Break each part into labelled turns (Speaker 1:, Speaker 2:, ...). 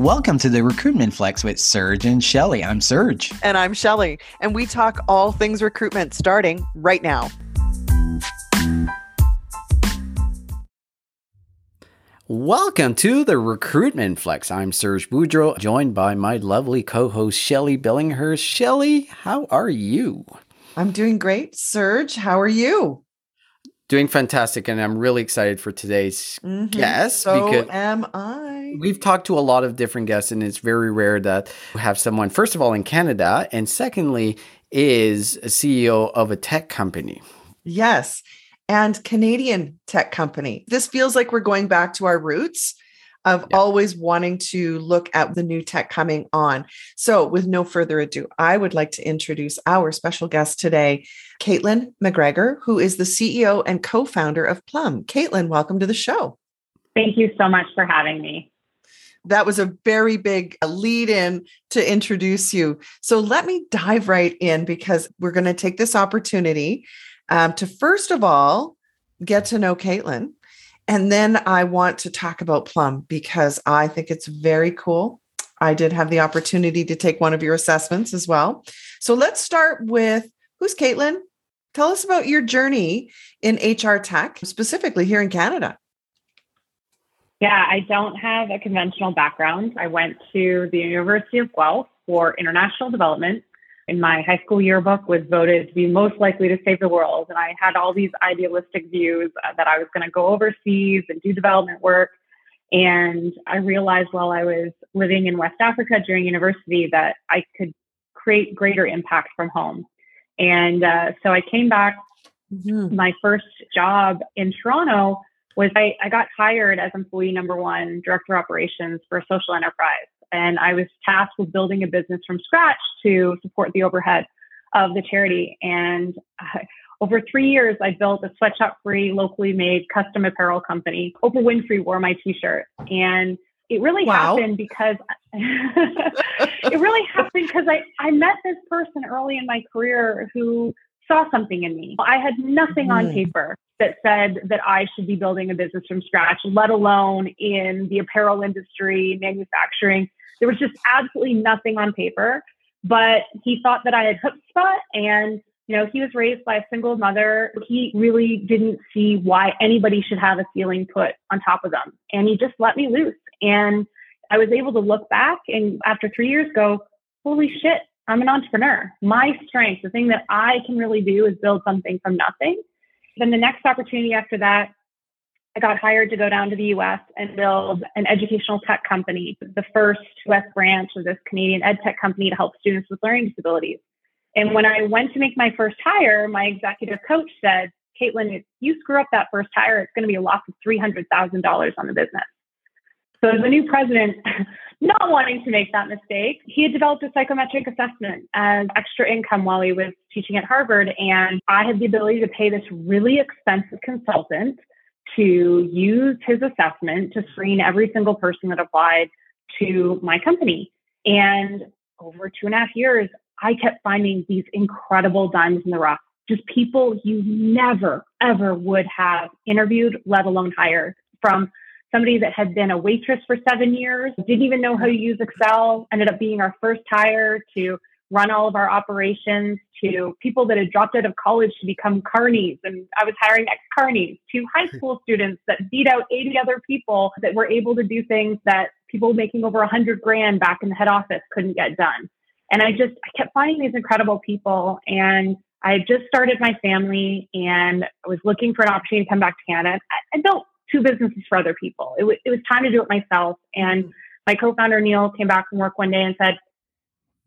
Speaker 1: Welcome to the Recruitment Flex with Serge and Shelly. I'm Serge.
Speaker 2: And I'm Shelly. And we talk all things recruitment starting right now.
Speaker 1: Welcome to the Recruitment Flex. I'm Serge Boudreau, joined by my lovely co host, Shelly Billinghurst. Shelly, how are you?
Speaker 2: I'm doing great. Serge, how are you?
Speaker 1: Doing fantastic, and I'm really excited for today's mm-hmm. guest.
Speaker 2: So because am I.
Speaker 1: We've talked to a lot of different guests, and it's very rare that we have someone, first of all, in Canada, and secondly, is a CEO of a tech company.
Speaker 2: Yes, and Canadian tech company. This feels like we're going back to our roots of yeah. always wanting to look at the new tech coming on. So, with no further ado, I would like to introduce our special guest today, Caitlin MacGregor, who is the CEO and co founder of Plum. Caitlin, welcome to the show.
Speaker 3: Thank you so much for having me.
Speaker 2: That was a very big lead in to introduce you. So, let me dive right in because we're going to take this opportunity um, to first of all get to know Caitlin and then I want to talk about Plum because I think it's very cool. I did have the opportunity to take one of your assessments as well. So let's start with who's Caitlin? Tell us about your journey in HR tech, specifically here in Canada.
Speaker 3: Yeah, I don't have a conventional background. I went to the University of Guelph for international development in my high school yearbook was voted to be most likely to save the world. And I had all these idealistic views uh, that I was going to go overseas and do development work. And I realized while I was living in West Africa during university that I could create greater impact from home. And uh, so I came back. Mm-hmm. My first job in Toronto was I, I got hired as employee number one, director of operations for a social enterprise and I was tasked with building a business from scratch to support the overhead of the charity. And uh, over three years, I built a sweatshop free, locally made custom apparel company. Oprah Winfrey wore my t shirt. And it really wow. happened because it really happened because I, I met this person early in my career who saw something in me. I had nothing mm. on paper that said that I should be building a business from scratch, let alone in the apparel industry, manufacturing. There was just absolutely nothing on paper. But he thought that I had chutzpah and you know, he was raised by a single mother. He really didn't see why anybody should have a ceiling put on top of them. And he just let me loose. And I was able to look back and after three years go, holy shit, I'm an entrepreneur. My strength, the thing that I can really do is build something from nothing. Then the next opportunity after that I got hired to go down to the US and build an educational tech company, the first US branch of this Canadian ed tech company to help students with learning disabilities. And when I went to make my first hire, my executive coach said, Caitlin, if you screw up that first hire, it's going to be a loss of $300,000 on the business. So, as the new president, not wanting to make that mistake, he had developed a psychometric assessment as extra income while he was teaching at Harvard. And I had the ability to pay this really expensive consultant to use his assessment to screen every single person that applied to my company. And over two and a half years, I kept finding these incredible diamonds in the rough, just people you never, ever would have interviewed, let alone hired from somebody that had been a waitress for seven years, didn't even know how to use Excel, ended up being our first hire to run all of our operations to people that had dropped out of college to become carnies. And I was hiring ex carnies to high hmm. school students that beat out 80 other people that were able to do things that people making over 100 grand back in the head office couldn't get done. And I just, I kept finding these incredible people. And I had just started my family and I was looking for an opportunity to come back to Canada. I, I built two businesses for other people. It, w- it was time to do it myself. And hmm. my co founder, Neil, came back from work one day and said,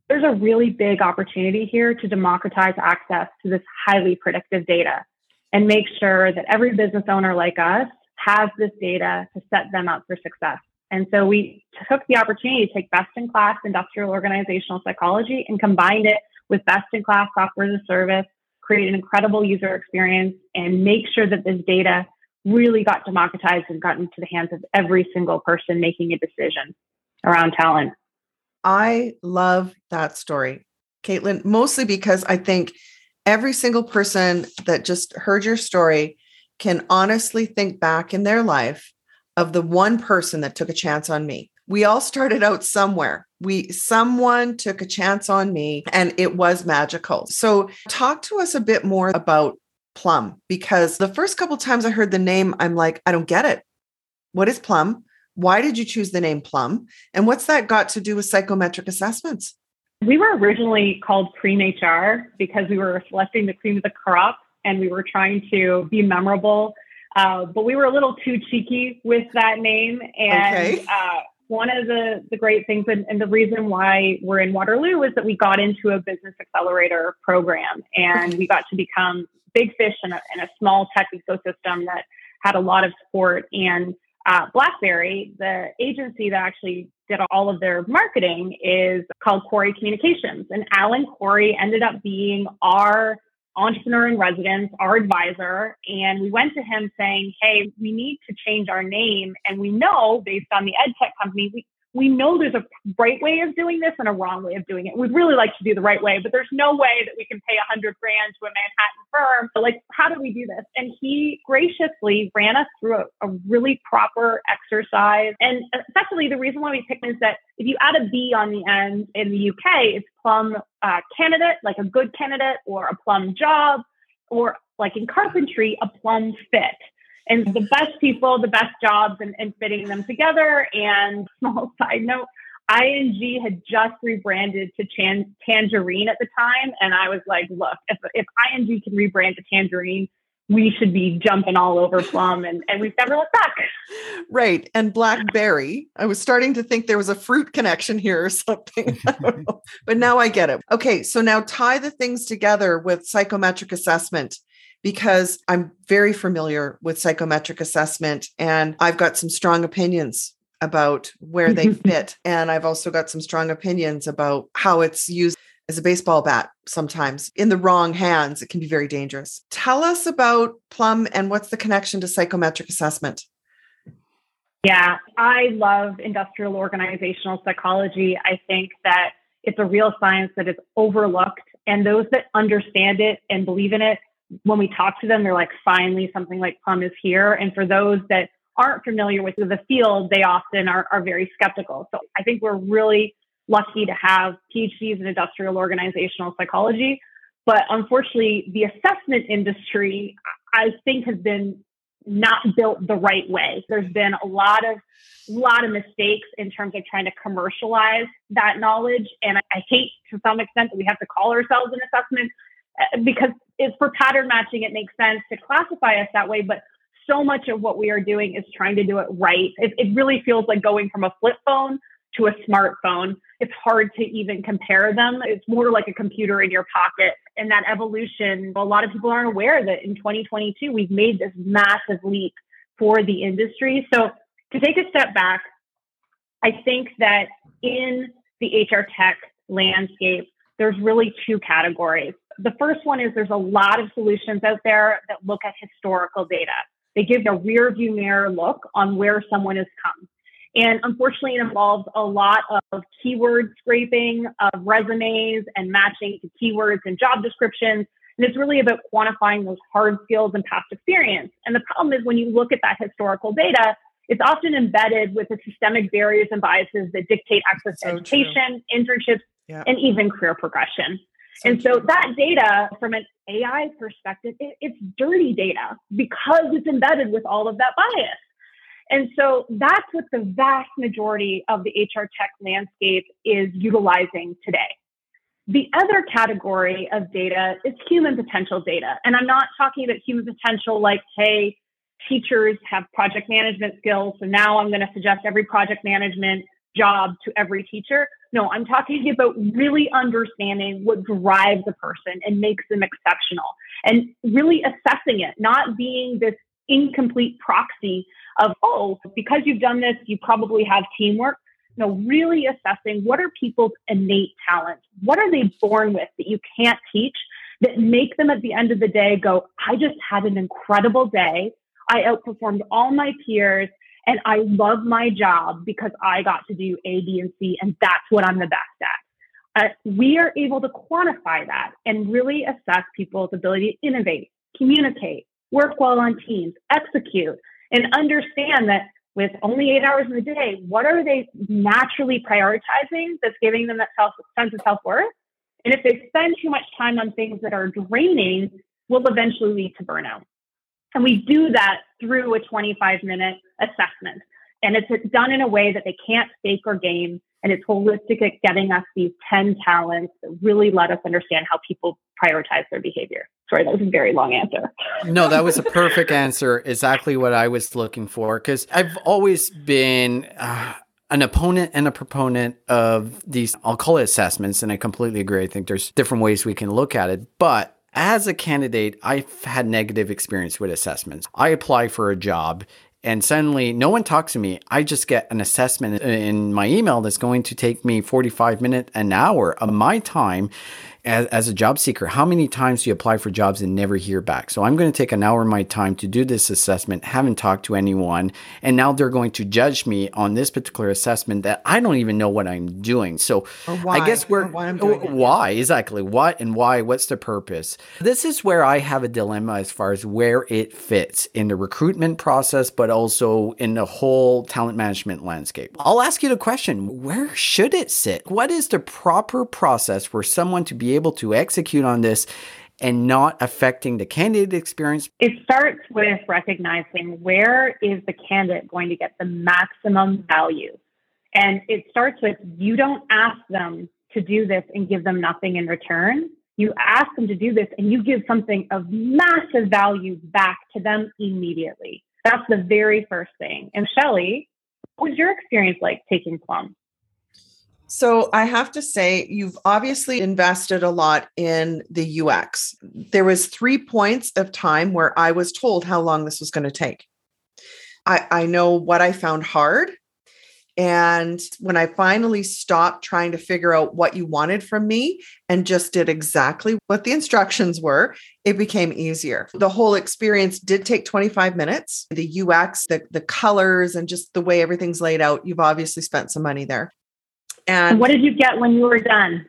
Speaker 3: there's a really big opportunity here to democratize access to this highly predictive data and make sure that every business owner like us has this data to set them up for success. And so we took the opportunity to take best in class industrial organizational psychology and combined it with best in class software as a service, create an incredible user experience, and make sure that this data really got democratized and got into the hands of every single person making a decision around talent.
Speaker 2: I love that story, Caitlin, mostly because I think every single person that just heard your story can honestly think back in their life of the one person that took a chance on me. we all started out somewhere. We someone took a chance on me and it was magical. So talk to us a bit more about Plum because the first couple times I heard the name I'm like I don't get it. What is Plum? Why did you choose the name Plum? And what's that got to do with psychometric assessments?
Speaker 3: We were originally called Cream HR because we were selecting the cream of the crop and we were trying to be memorable. Uh, but we were a little too cheeky with that name. And okay. uh, one of the, the great things and, and, the reason why we're in Waterloo is that we got into a business accelerator program and we got to become big fish in a, in a small tech ecosystem that had a lot of support. And uh, BlackBerry, the agency that actually did all of their marketing, is called Corey Communications. And Alan Corey ended up being our entrepreneur in residence, our advisor, and we went to him saying, Hey, we need to change our name. And we know based on the ed tech company, we, we know there's a right way of doing this and a wrong way of doing it. We'd really like to do the right way, but there's no way that we can pay a hundred grand to a Manhattan firm. So like, how do we do this? And he graciously ran us through a, a really proper exercise. And especially the reason why we picked is that if you add a B on the end in the UK, it's plum uh, candidate, like a good candidate, or a plum job, or like in carpentry, a plumb fit and the best people, the best jobs, and, and fitting them together. And small side note, ING had just rebranded to Chan- Tangerine at the time, and I was like, "Look, if if ING can rebrand to Tangerine, we should be jumping all over Plum, and, and we've never looked back.
Speaker 2: Right. And Blackberry, I was starting to think there was a fruit connection here or something. but now I get it. Okay. So now tie the things together with psychometric assessment because I'm very familiar with psychometric assessment and I've got some strong opinions about where they fit. And I've also got some strong opinions about how it's used as a baseball bat sometimes in the wrong hands. It can be very dangerous. Tell us about Plum and what's the connection to psychometric assessment?
Speaker 3: Yeah, I love industrial organizational psychology. I think that it's a real science that is overlooked, and those that understand it and believe in it when we talk to them, they're like, finally, something like Plum is here. And for those that aren't familiar with the field, they often are, are very skeptical. So I think we're really lucky to have PhDs in industrial organizational psychology. But unfortunately, the assessment industry, I think, has been not built the right way. There's been a lot of lot of mistakes in terms of trying to commercialize that knowledge. And I hate to some extent that we have to call ourselves an assessment Uh, because it's for pattern matching. It makes sense to classify us that way, but so much of what we are doing is trying to do it right. It, it really feels like going from a flip phone to a smartphone. It's hard to even compare them. It's more like a computer in your pocket. And that evolution, a lot of people aren't aware that in 2022, we've made this massive leap for the industry. So to take a step back, I think that in the HR tech landscape, there's really two categories the first one is there's a lot of solutions out there that look at historical data. They give a rear view mirror look on where someone has come. And unfortunately, it involves a lot of keyword scraping of resumes and matching to keywords and job descriptions. And it's really about quantifying those hard skills and past experience. And the problem is when you look at that historical data, it's often embedded with the systemic barriers and biases that dictate access so to education, true. internships, yeah. and even career progression. So and so true. that data from an AI perspective, it, it's dirty data because it's embedded with all of that bias. And so that's what the vast majority of the HR tech landscape is utilizing today. The other category of data is human potential data. And I'm not talking about human potential like, hey, teachers have project management skills. So now I'm going to suggest every project management job to every teacher. No, I'm talking about really understanding what drives a person and makes them exceptional and really assessing it, not being this incomplete proxy of, oh, because you've done this, you probably have teamwork. No, really assessing what are people's innate talents? What are they born with that you can't teach that make them at the end of the day go, I just had an incredible day. I outperformed all my peers and I love my job because I got to do A, B, and C, and that's what I'm the best at. Uh, we are able to quantify that and really assess people's ability to innovate, communicate, work well on teams, execute, and understand that with only eight hours in the day, what are they naturally prioritizing that's giving them that self, sense of self worth? And if they spend too much time on things that are draining, will eventually lead to burnout. And we do that through a 25 minute assessment. And it's done in a way that they can't fake or game. And it's holistic at getting us these 10 talents that really let us understand how people prioritize their behavior. Sorry, that was a very long answer.
Speaker 1: no, that was a perfect answer. Exactly what I was looking for. Because I've always been. Uh, an opponent and a proponent of these, I'll call it assessments, and I completely agree. I think there's different ways we can look at it. But as a candidate, I've had negative experience with assessments. I apply for a job and suddenly no one talks to me. I just get an assessment in my email that's going to take me 45 minutes, an hour of my time as, as a job seeker, how many times do you apply for jobs and never hear back? So I'm going to take an hour of my time to do this assessment, haven't talked to anyone, and now they're going to judge me on this particular assessment that I don't even know what I'm doing. So I guess we're why, why exactly what and why? What's the purpose? This is where I have a dilemma as far as where it fits in the recruitment process, but also in the whole talent management landscape. I'll ask you the question: Where should it sit? What is the proper process for someone to be able to execute on this and not affecting the candidate experience?
Speaker 3: It starts with recognizing where is the candidate going to get the maximum value. And it starts with you don't ask them to do this and give them nothing in return. You ask them to do this and you give something of massive value back to them immediately. That's the very first thing. And Shelly, what was your experience like taking Plum?
Speaker 2: So I have to say, you've obviously invested a lot in the UX. There was three points of time where I was told how long this was going to take. I, I know what I found hard. And when I finally stopped trying to figure out what you wanted from me and just did exactly what the instructions were, it became easier. The whole experience did take 25 minutes. The UX, the, the colors, and just the way everything's laid out, you've obviously spent some money there.
Speaker 3: And what did you get when you were done?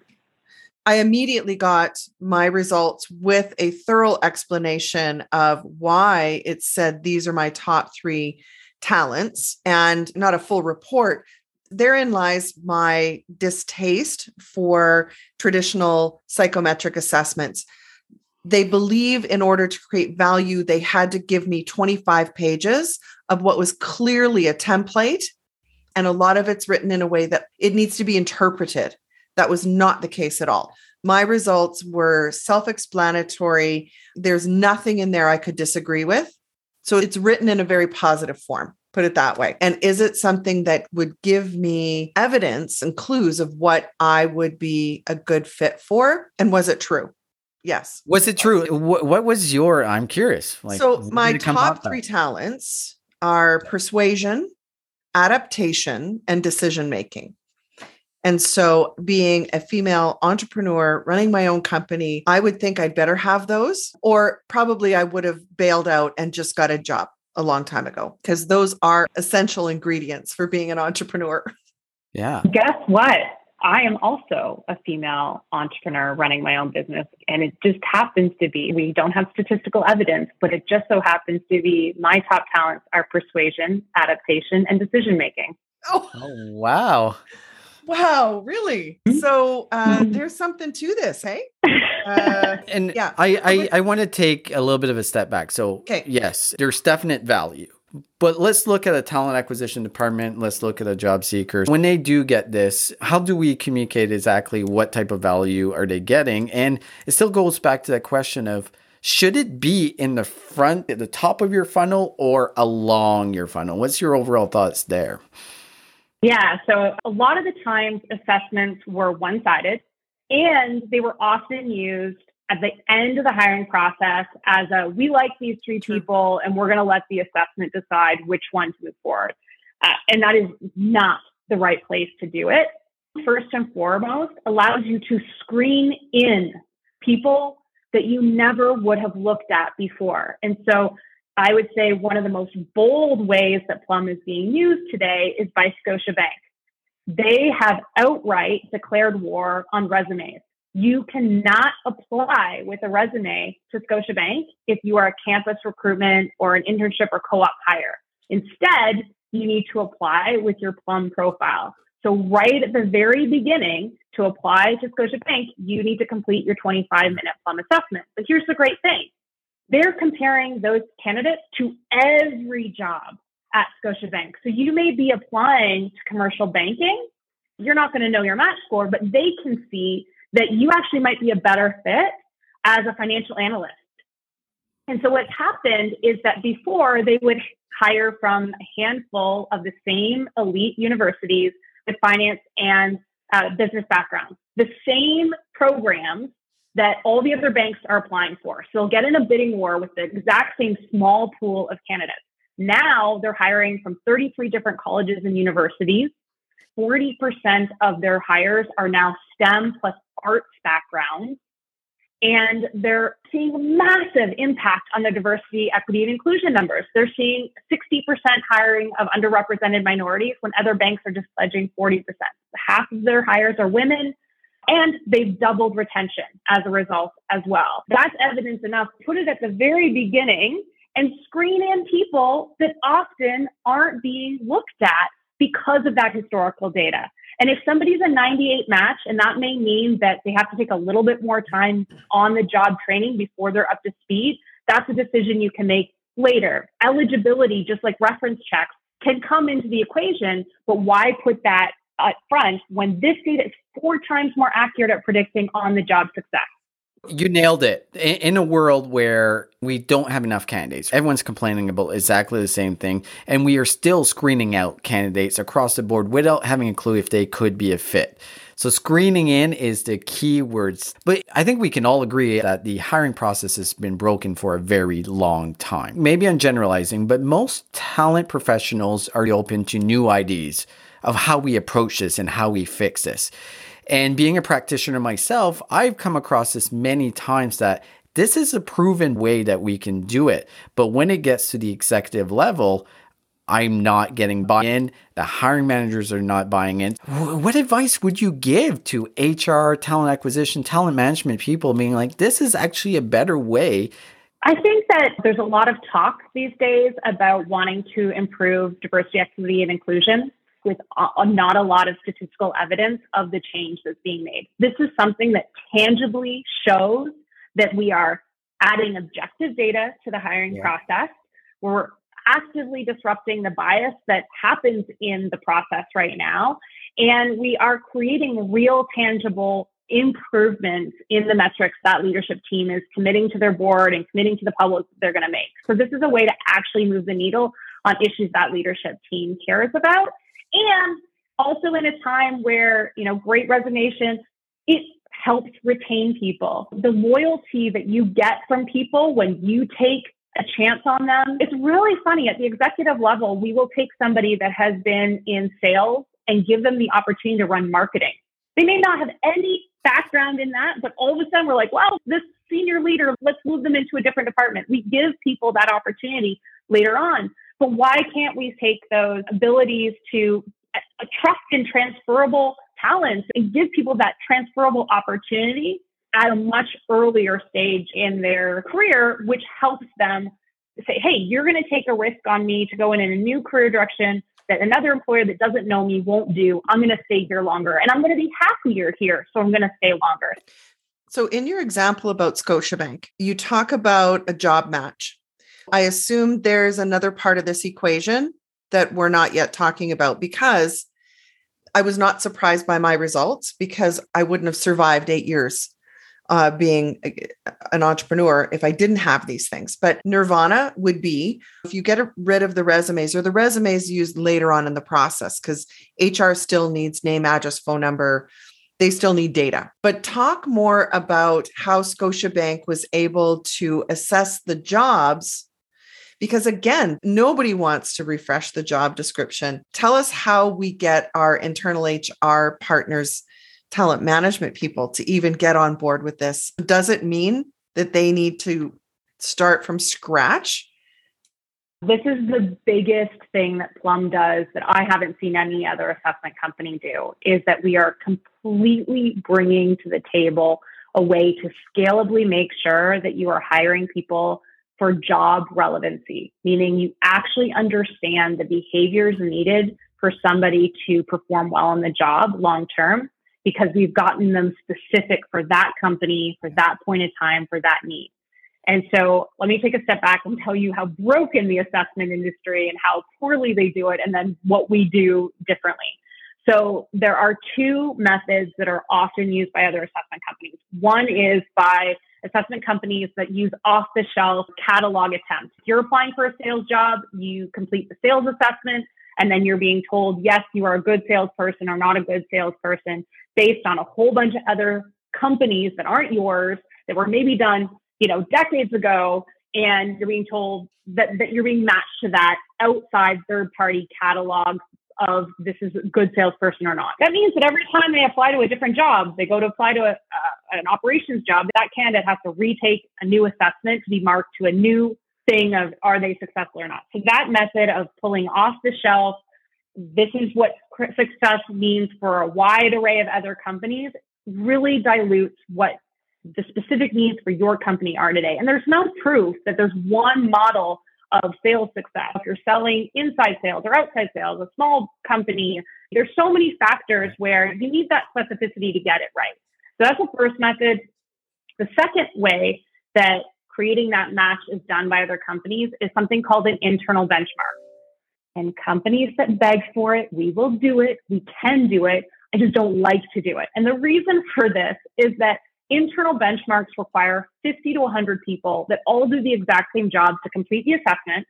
Speaker 2: I immediately got my results with a thorough explanation of why it said these are my top three talents and not a full report. Therein lies my distaste for traditional psychometric assessments. They believe in order to create value, they had to give me 25 pages of what was clearly a template and a lot of it's written in a way that it needs to be interpreted. That was not the case at all. My results were self explanatory. There's nothing in there I could disagree with. So it's written in a very positive form, put it that way. And is it something that would give me evidence and clues of what I would be a good fit for? And was it true? Yes.
Speaker 1: Was it true? What, was your, I'm curious.
Speaker 2: Like, so my top three talents are persuasion, adaptation and decision making. And so, being a female entrepreneur running my own company, I would think I'd better have those, or probably I would have bailed out and just got a job a long time ago because those are essential ingredients for being an entrepreneur.
Speaker 1: Yeah.
Speaker 3: Guess what? I am also a female entrepreneur running my own business. And it just happens to be, we don't have statistical evidence, but it just so happens to be my top talents are persuasion, adaptation, and decision making.
Speaker 1: Oh, oh wow.
Speaker 2: Wow, really? Hmm? So uh, hmm. there's something to this, hey? Uh,
Speaker 1: and yeah, I, I, I want to take a little bit of a step back. So, okay. yes, there's definite value. But let's look at a talent acquisition department. Let's look at a job seeker. When they do get this, how do we communicate exactly what type of value are they getting? And it still goes back to that question of should it be in the front, at the top of your funnel or along your funnel? What's your overall thoughts there?
Speaker 3: Yeah, so a lot of the times assessments were one sided and they were often used at the end of the hiring process as a we like these three people and we're going to let the assessment decide which one to move forward. Uh, and that is not the right place to do it. First and foremost, allows you to screen in people that you never would have looked at before. And so I would say one of the most bold ways that Plum is being used today is by Scotiabank. They have outright declared war on resumes you cannot apply with a resume to Scotiabank if you are a campus recruitment or an internship or co op hire. Instead, you need to apply with your Plum profile. So, right at the very beginning, to apply to Scotiabank, you need to complete your 25 minute Plum assessment. But here's the great thing they're comparing those candidates to every job at Scotiabank. So, you may be applying to commercial banking. You're not going to know your match score, but they can see that you actually might be a better fit as a financial analyst. And so what's happened is that before they would hire from a handful of the same elite universities with finance and uh, business backgrounds, the same programs that all the other banks are applying for. So they'll get in a bidding war with the exact same small pool of candidates. Now they're hiring from 33 different colleges and universities. 40% of their hires are now STEM plus arts backgrounds and they're seeing massive impact on the diversity, equity, and inclusion numbers. They're seeing 60% hiring of underrepresented minorities when other banks are just pledging 40%. Half of their hires are women, and they've doubled retention as a result as well. That's evidence enough. Put it at the very beginning and screen in people that often aren't being looked at because of that historical data. And if somebody's a 98 match, and that may mean that they have to take a little bit more time on the job training before they're up to speed, that's a decision you can make later. Eligibility, just like reference checks, can come into the equation, but why put that up front when this data is four times more accurate at predicting on the job success?
Speaker 1: You nailed it. In a world where we don't have enough candidates, everyone's complaining about exactly the same thing, and we are still screening out candidates across the board without having a clue if they could be a fit. So screening in is the key words. But I think we can all agree that the hiring process has been broken for a very long time. Maybe I'm generalizing, but most talent professionals are open to new ideas of how we approach this and how we fix this. And being a practitioner myself, I've come across this many times that this is a proven way that we can do it. But when it gets to the executive level, I'm not getting buy in. The hiring managers are not buying in. What advice would you give to HR, talent acquisition, talent management people being like, this is actually a better way?
Speaker 3: I think that there's a lot of talk these days about wanting to improve diversity, equity, and inclusion with a, not a lot of statistical evidence of the change that's being made. This is something that tangibly shows that we are adding objective data to the hiring yeah. process. We're actively disrupting the bias that happens in the process right now. And we are creating real, tangible improvements in the metrics that leadership team is committing to their board and committing to the public that they're going to make. So, this is a way to actually move the needle on issues that leadership team cares about and also in a time where, you know, great resignation, it helps retain people. The loyalty that you get from people when you take a chance on them. It's really funny at the executive level, we will take somebody that has been in sales and give them the opportunity to run marketing. They may not have any background in that, but all of a sudden we're like, well, this senior leader, let's move them into a different department. We give people that opportunity later on. But why can't we take those abilities to uh, trust in transferable talents and give people that transferable opportunity at a much earlier stage in their career, which helps them say, hey, you're going to take a risk on me to go in, in a new career direction that another employer that doesn't know me won't do. I'm going to stay here longer and I'm going to be happier here. So I'm going to stay longer.
Speaker 2: So, in your example about Scotiabank, you talk about a job match. I assume there's another part of this equation that we're not yet talking about because I was not surprised by my results because I wouldn't have survived eight years uh, being an entrepreneur if I didn't have these things. But Nirvana would be if you get rid of the resumes or the resumes used later on in the process, because HR still needs name, address, phone number. They still need data. But talk more about how Scotiabank was able to assess the jobs because again, nobody wants to refresh the job description. Tell us how we get our internal HR partners, talent management people to even get on board with this. Does it mean that they need to start from scratch?
Speaker 3: This is the biggest thing that Plum does that I haven't seen any other assessment company do is that we are completely bringing to the table a way to scalably make sure that you are hiring people for job relevancy, meaning you actually understand the behaviors needed for somebody to perform well on the job long term because we've gotten them specific for that company, for that point in time, for that need. And so let me take a step back and tell you how broken the assessment industry and how poorly they do it, and then what we do differently. So there are two methods that are often used by other assessment companies. One is by assessment companies that use off the shelf catalog attempts. If you're applying for a sales job, you complete the sales assessment, and then you're being told, yes, you are a good salesperson or not a good salesperson based on a whole bunch of other companies that aren't yours that were maybe done, you know, decades ago. And you're being told that, that you're being matched to that outside third party catalog of this is a good salesperson or not. That means that every time they apply to a different job, they go to apply to a, uh, an operations job, that candidate has to retake a new assessment to be marked to a new thing of are they successful or not. So that method of pulling off the shelf, this is what success means for a wide array of other companies, really dilutes what the specific needs for your company are today. And there's no proof that there's one model of sales success. If you're selling inside sales or outside sales, a small company, there's so many factors where you need that specificity to get it right. So that's the first method. The second way that creating that match is done by other companies is something called an internal benchmark. And companies that beg for it, we will do it, we can do it. I just don't like to do it. And the reason for this is that internal benchmarks require 50 to 100 people that all do the exact same job to complete the assessment.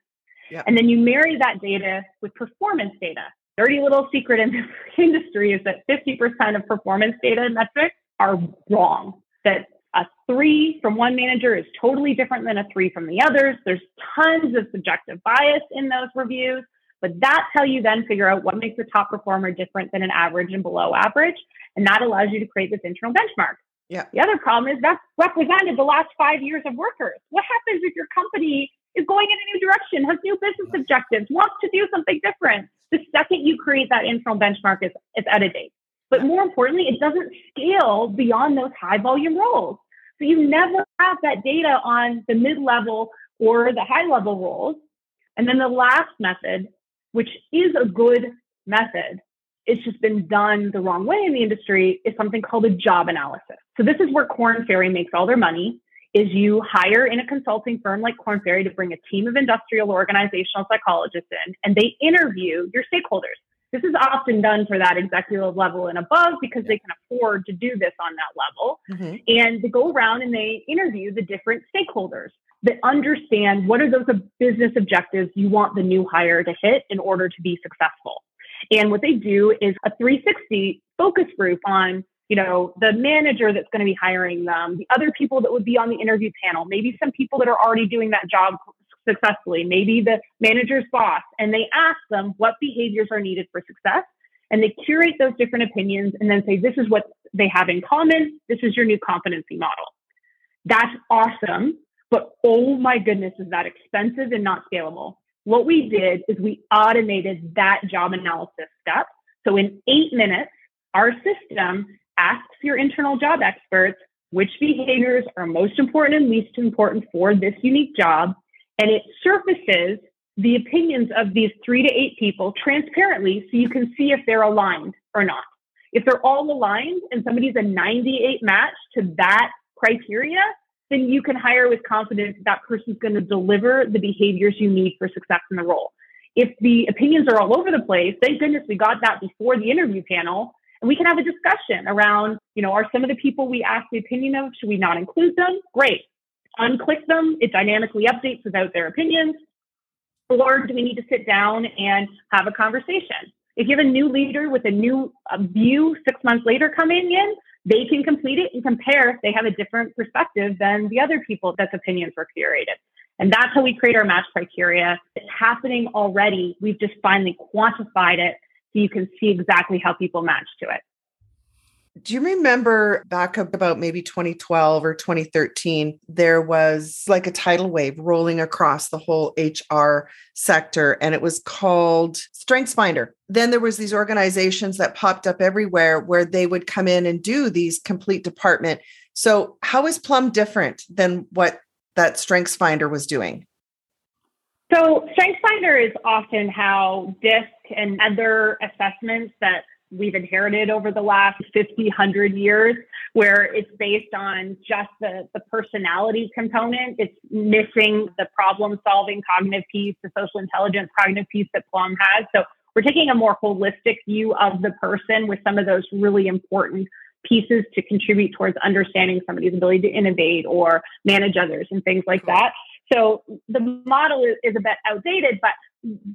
Speaker 3: Yep. And then you marry that data with performance data. Dirty little secret in this industry is that 50% of performance data metrics are wrong. That a three from one manager is totally different than a three from the others. There's tons of subjective bias in those reviews, but that's how you then figure out what makes a top performer different than an average and below average. And that allows you to create this internal benchmark.
Speaker 2: Yeah.
Speaker 3: The other problem is that's represented the last five years of workers. What happens if your company is going in a new direction, has new business objectives, wants to do something different? The second you create that internal benchmark, it's, it's out of date. But more importantly, it doesn't scale beyond those high volume roles. So you never have that data on the mid level or the high level roles. And then the last method, which is a good method, it's just been done the wrong way in the industry, is something called a job analysis. So this is where Korn Ferry makes all their money is you hire in a consulting firm like Korn Ferry to bring a team of industrial organizational psychologists in and they interview your stakeholders. This is often done for that executive level and above because they can afford to do this on that level. Mm-hmm. And they go around and they interview the different stakeholders that understand what are those business objectives you want the new hire to hit in order to be successful. And what they do is a 360 focus group on you know, the manager that's going to be hiring them, the other people that would be on the interview panel, maybe some people that are already doing that job successfully, maybe the manager's boss, and they ask them what behaviors are needed for success. And they curate those different opinions and then say, this is what they have in common. This is your new competency model. That's awesome. But oh my goodness, is that expensive and not scalable? What we did is we automated that job analysis step. So in eight minutes, our system asks your internal job experts which behaviors are most important and least important for this unique job. And it surfaces the opinions of these three to eight people transparently so you can see if they're aligned or not. If they're all aligned and somebody's a 98 match to that criteria, then you can hire with confidence that person's going to deliver the behaviors you need for success in the role. If the opinions are all over the place, thank goodness we got that before the interview panel and we can have a discussion around, you know, are some of the people we ask the opinion of, should we not include them? Great. Unclick them. It dynamically updates without their opinions. Or do we need to sit down and have a conversation? If you have a new leader with a new view six months later coming in, they can complete it and compare if they have a different perspective than the other people that's opinions were curated. And that's how we create our match criteria. It's happening already. We've just finally quantified it so you can see exactly how people match to it.
Speaker 2: Do you remember back about maybe 2012 or 2013? There was like a tidal wave rolling across the whole HR sector, and it was called StrengthsFinder. Then there was these organizations that popped up everywhere where they would come in and do these complete department. So, how is Plum different than what that StrengthsFinder was doing?
Speaker 3: So, StrengthsFinder is often how DISC and other assessments that we've inherited over the last 50, 100 years, where it's based on just the, the personality component. It's missing the problem solving cognitive piece, the social intelligence cognitive piece that Plum has. So we're taking a more holistic view of the person with some of those really important pieces to contribute towards understanding somebody's ability to innovate or manage others and things like that. So the model is, is a bit outdated, but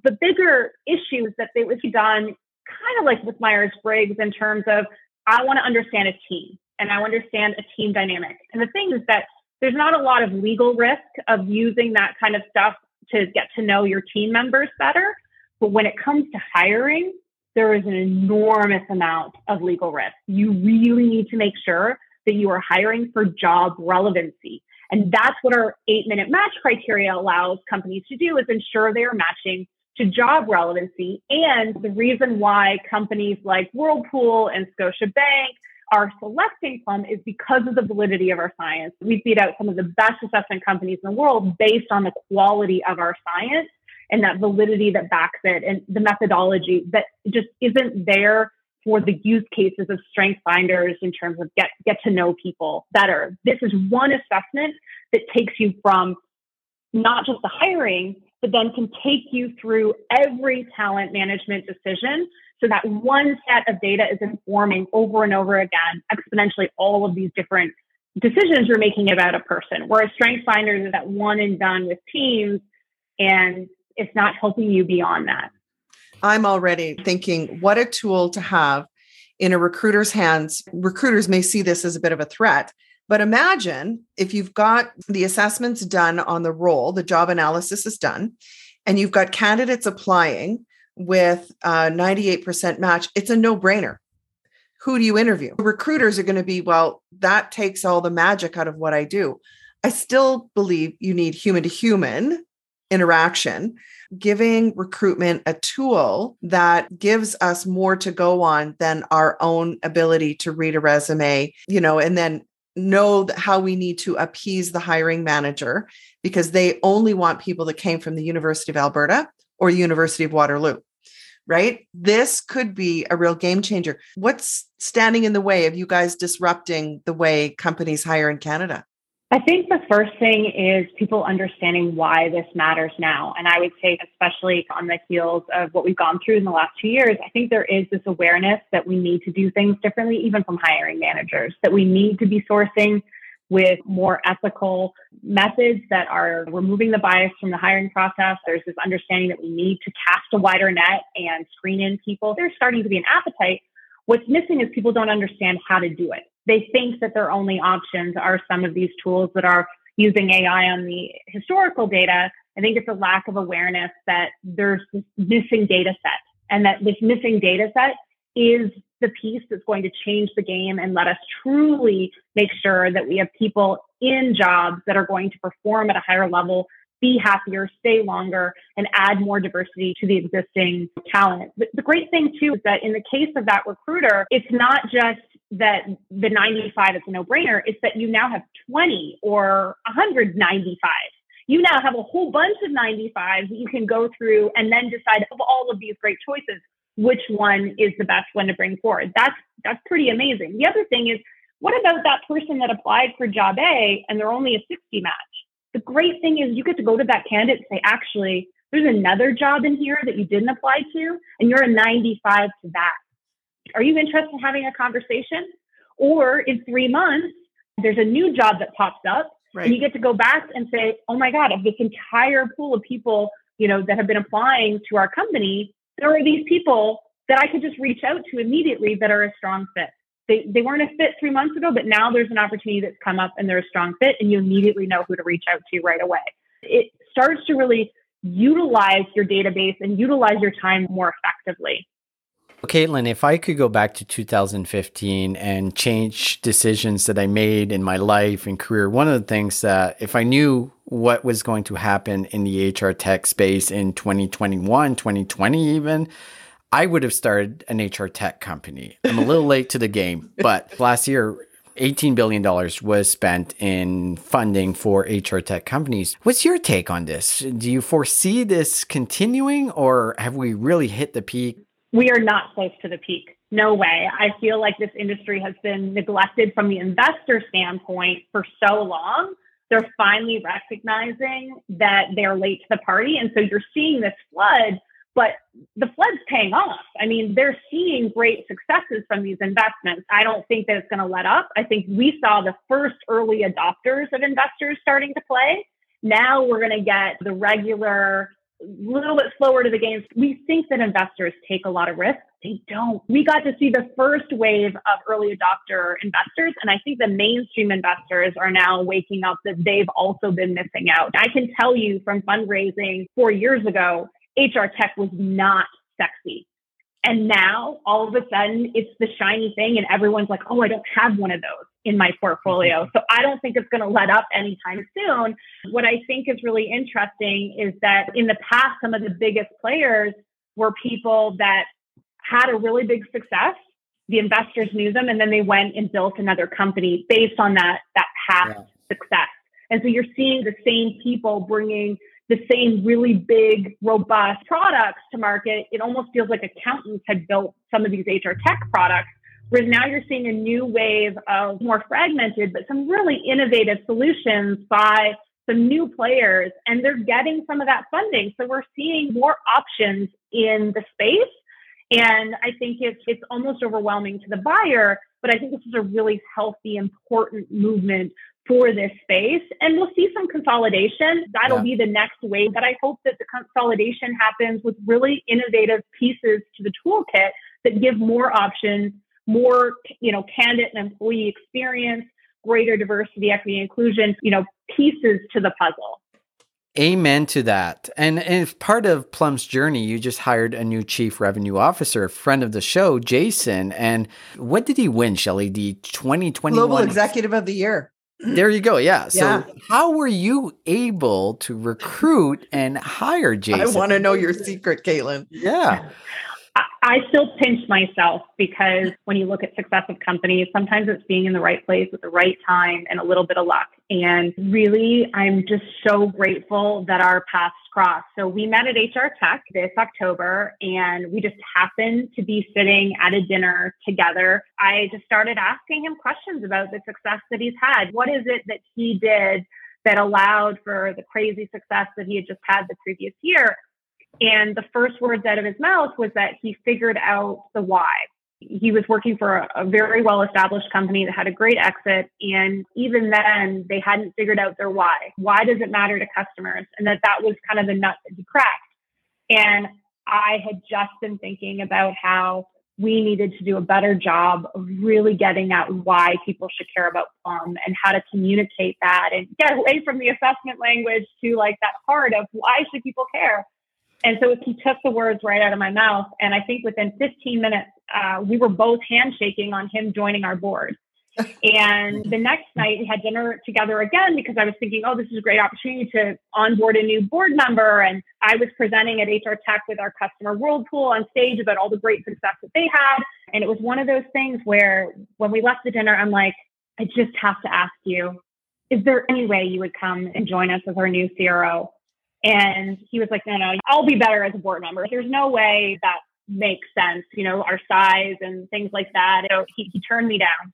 Speaker 3: the bigger issue is that it was done kind of like with Myers Briggs in terms of I want to understand a team and I understand a team dynamic. And the thing is that there's not a lot of legal risk of using that kind of stuff to get to know your team members better. But when it comes to hiring, there is an enormous amount of legal risk. You really need to make sure that you are hiring for job relevancy. And that's what our eight minute match criteria allows companies to do is ensure they are matching to job relevancy. And the reason why companies like Whirlpool and Scotiabank are selecting Plum is because of the validity of our science. We beat out some of the best assessment companies in the world based on the quality of our science and that validity that backs it and the methodology that just isn't there for the use cases of strength finders in terms of get get to know people better. This is one assessment that takes you from not just the hiring but then can take you through every talent management decision so that one set of data is informing over and over again exponentially all of these different decisions you're making about a person. Whereas Strength Finders is that one and done with teams, and it's not helping you beyond that.
Speaker 2: I'm already thinking what a tool to have in a recruiter's hands. Recruiters may see this as a bit of a threat, but imagine if you've got the assessments done on the role, the job analysis is done, and you've got candidates applying with a 98% match. It's a no brainer. Who do you interview? Recruiters are going to be, well, that takes all the magic out of what I do. I still believe you need human to human interaction, giving recruitment a tool that gives us more to go on than our own ability to read a resume, you know, and then know how we need to appease the hiring manager because they only want people that came from the University of Alberta or University of Waterloo. Right? This could be a real game changer. What's standing in the way of you guys disrupting the way companies hire in Canada?
Speaker 3: I think the first thing is people understanding why this matters now. And I would say, especially on the heels of what we've gone through in the last two years, I think there is this awareness that we need to do things differently, even from hiring managers, that we need to be sourcing with more ethical methods that are removing the bias from the hiring process. There's this understanding that we need to cast a wider net and screen in people. There's starting to be an appetite. What's missing is people don't understand how to do it they think that their only options are some of these tools that are using AI on the historical data. I think it's a lack of awareness that there's this missing data set and that this missing data set is the piece that's going to change the game and let us truly make sure that we have people in jobs that are going to perform at a higher level be happier, stay longer, and add more diversity to the existing talent. But the great thing, too, is that in the case of that recruiter, it's not just that the 95 is a no brainer, it's that you now have 20 or 195. You now have a whole bunch of 95s that you can go through and then decide of all of these great choices, which one is the best one to bring forward. That's that's pretty amazing. The other thing is, what about that person that applied for job A and they're only a 60 match? The great thing is you get to go to that candidate and say, actually, there's another job in here that you didn't apply to, and you're a 95 to that. Are you interested in having a conversation? Or in three months, there's a new job that pops up, right. and you get to go back and say, oh my God, of this entire pool of people, you know, that have been applying to our company, there are these people that I could just reach out to immediately that are a strong fit they, they weren't a fit three months ago, but now there's an opportunity that's come up and they're a strong fit, and you immediately know who to reach out to right away. It starts to really utilize your database and utilize your time more effectively.
Speaker 1: Caitlin, if I could go back to 2015 and change decisions that I made in my life and career, one of the things that if I knew what was going to happen in the HR tech space in 2021, 2020 even, I would have started an HR tech company. I'm a little late to the game, but last year, $18 billion was spent in funding for HR tech companies. What's your take on this? Do you foresee this continuing or have we really hit the peak?
Speaker 3: We are not close to the peak. No way. I feel like this industry has been neglected from the investor standpoint for so long. They're finally recognizing that they're late to the party. And so you're seeing this flood but the flood's paying off. I mean, they're seeing great successes from these investments. I don't think that it's going to let up. I think we saw the first early adopters of investors starting to play. Now we're going to get the regular, little bit slower to the game. We think that investors take a lot of risks. They don't. We got to see the first wave of early adopter investors. And I think the mainstream investors are now waking up that they've also been missing out. I can tell you from fundraising four years ago, HR tech was not sexy. And now all of a sudden it's the shiny thing, and everyone's like, oh, I don't have one of those in my portfolio. Mm-hmm. So I don't think it's going to let up anytime soon. What I think is really interesting is that in the past, some of the biggest players were people that had a really big success. The investors knew them, and then they went and built another company based on that that past yeah. success. And so you're seeing the same people bringing the same really big, robust products to market, it almost feels like accountants had built some of these HR tech products. Whereas now you're seeing a new wave of more fragmented, but some really innovative solutions by some new players, and they're getting some of that funding. So we're seeing more options in the space. And I think it's it's almost overwhelming to the buyer, but I think this is a really healthy, important movement for this space. And we'll see some consolidation. That'll yeah. be the next wave. But I hope that the consolidation happens with really innovative pieces to the toolkit that give more options, more, you know, candidate and employee experience, greater diversity, equity, inclusion, you know, pieces to the puzzle.
Speaker 1: Amen to that. And, and as part of Plum's journey, you just hired a new chief revenue officer, friend of the show, Jason. And what did he win, Shelly? The 2021
Speaker 2: Global Executive of the Year.
Speaker 1: There you go. Yeah. So, yeah. how were you able to recruit and hire Jason?
Speaker 2: I want to know your secret, Caitlin.
Speaker 1: Yeah.
Speaker 3: I still pinch myself because when you look at successive companies, sometimes it's being in the right place at the right time and a little bit of luck. And really, I'm just so grateful that our paths crossed. So we met at HR Tech this October and we just happened to be sitting at a dinner together. I just started asking him questions about the success that he's had. What is it that he did that allowed for the crazy success that he had just had the previous year? And the first words out of his mouth was that he figured out the why. He was working for a, a very well established company that had a great exit. And even then, they hadn't figured out their why. Why does it matter to customers? And that that was kind of the nut that he cracked. And I had just been thinking about how we needed to do a better job of really getting at why people should care about Plum and how to communicate that and get away from the assessment language to like that heart of why should people care. And so he took the words right out of my mouth. And I think within 15 minutes, uh, we were both handshaking on him joining our board. and the next night, we had dinner together again because I was thinking, oh, this is a great opportunity to onboard a new board member. And I was presenting at HR Tech with our customer Whirlpool on stage about all the great success that they had. And it was one of those things where when we left the dinner, I'm like, I just have to ask you, is there any way you would come and join us as our new CRO? And he was like, no, no, I'll be better as a board member. There's no way that makes sense, you know, our size and things like that. So he, he turned me down.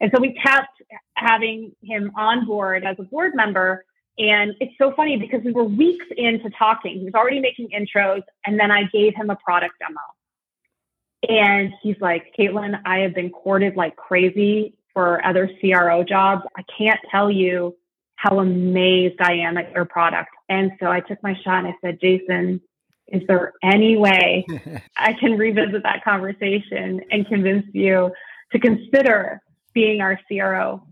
Speaker 3: And so we kept having him on board as a board member. And it's so funny because we were weeks into talking. He was already making intros. And then I gave him a product demo. And he's like, Caitlin, I have been courted like crazy for other CRO jobs. I can't tell you how amazed I am at your product. And so I took my shot and I said, Jason, is there any way I can revisit that conversation and convince you to consider being our CRO?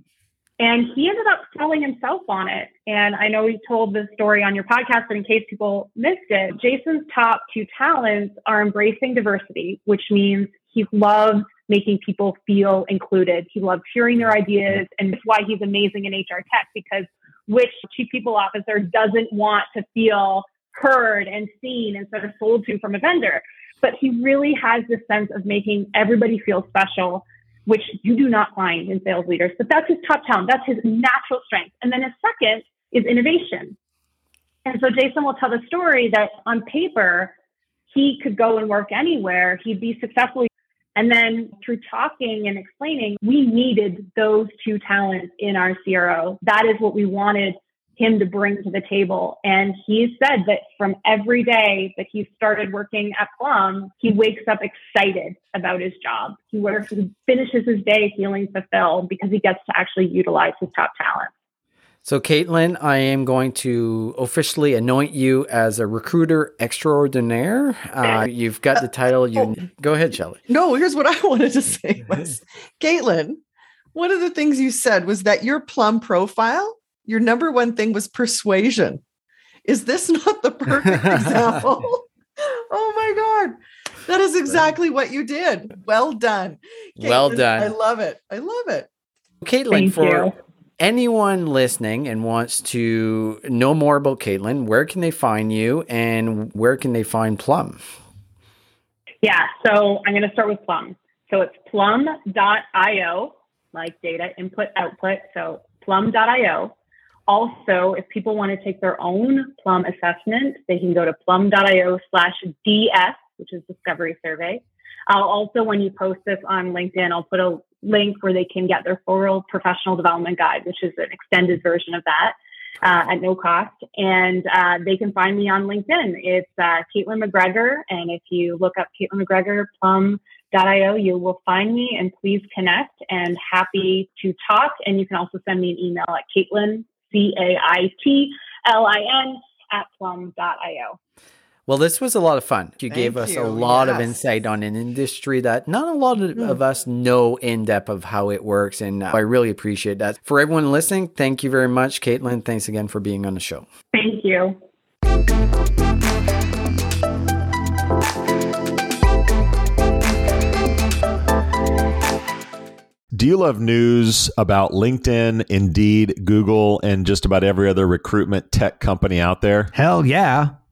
Speaker 3: And he ended up selling himself on it. And I know he told this story on your podcast, but in case people missed it, Jason's top two talents are embracing diversity, which means he loves making people feel included. He loves hearing their ideas, and that's why he's amazing in HR tech because which chief people officer doesn't want to feel heard and seen instead of sold to from a vendor. But he really has this sense of making everybody feel special which you do not find in sales leaders, but that's his top talent. That's his natural strength. And then his second is innovation. And so Jason will tell the story that on paper, he could go and work anywhere, he'd be successful. And then through talking and explaining, we needed those two talents in our CRO. That is what we wanted him to bring to the table. And he said that from every day that he started working at Plum, he wakes up excited about his job. He works, he finishes his day feeling fulfilled because he gets to actually utilize his top talent.
Speaker 1: So, Caitlin, I am going to officially anoint you as a recruiter extraordinaire. Uh, you've got the title. You oh. go ahead, Shelley.
Speaker 2: No, here's what I wanted to say was, Caitlin. One of the things you said was that your plum profile, your number one thing was persuasion. Is this not the perfect example? oh my god, that is exactly what you did. Well done.
Speaker 1: Caitlin, well done.
Speaker 2: I love it. I love it.
Speaker 1: Caitlin, Thank for you anyone listening and wants to know more about Caitlin, where can they find you and where can they find Plum?
Speaker 3: Yeah, so I'm going to start with Plum. So it's plum.io, like data input output. So plum.io. Also, if people want to take their own Plum assessment, they can go to plum.io slash DS, which is Discovery Survey. I'll also, when you post this on LinkedIn, I'll put a link where they can get their full professional development guide, which is an extended version of that uh, at no cost. And uh, they can find me on LinkedIn. It's uh, Caitlin MacGregor. And if you look up Caitlin MacGregor, plum.io, you will find me and please connect and happy to talk. And you can also send me an email at Caitlin, C A I T L I N, at plum.io.
Speaker 1: Well, this was a lot of fun. You Thank gave us you. a lot yes. of insight on an industry that not a lot of, mm. of us know in depth of how it works. And uh, I really appreciate that. For everyone listening, thank you very much. Caitlin, thanks again for being on the show.
Speaker 3: Thank you.
Speaker 4: Do you love news about LinkedIn, Indeed, Google, and just about every other recruitment tech company out there?
Speaker 5: Hell yeah.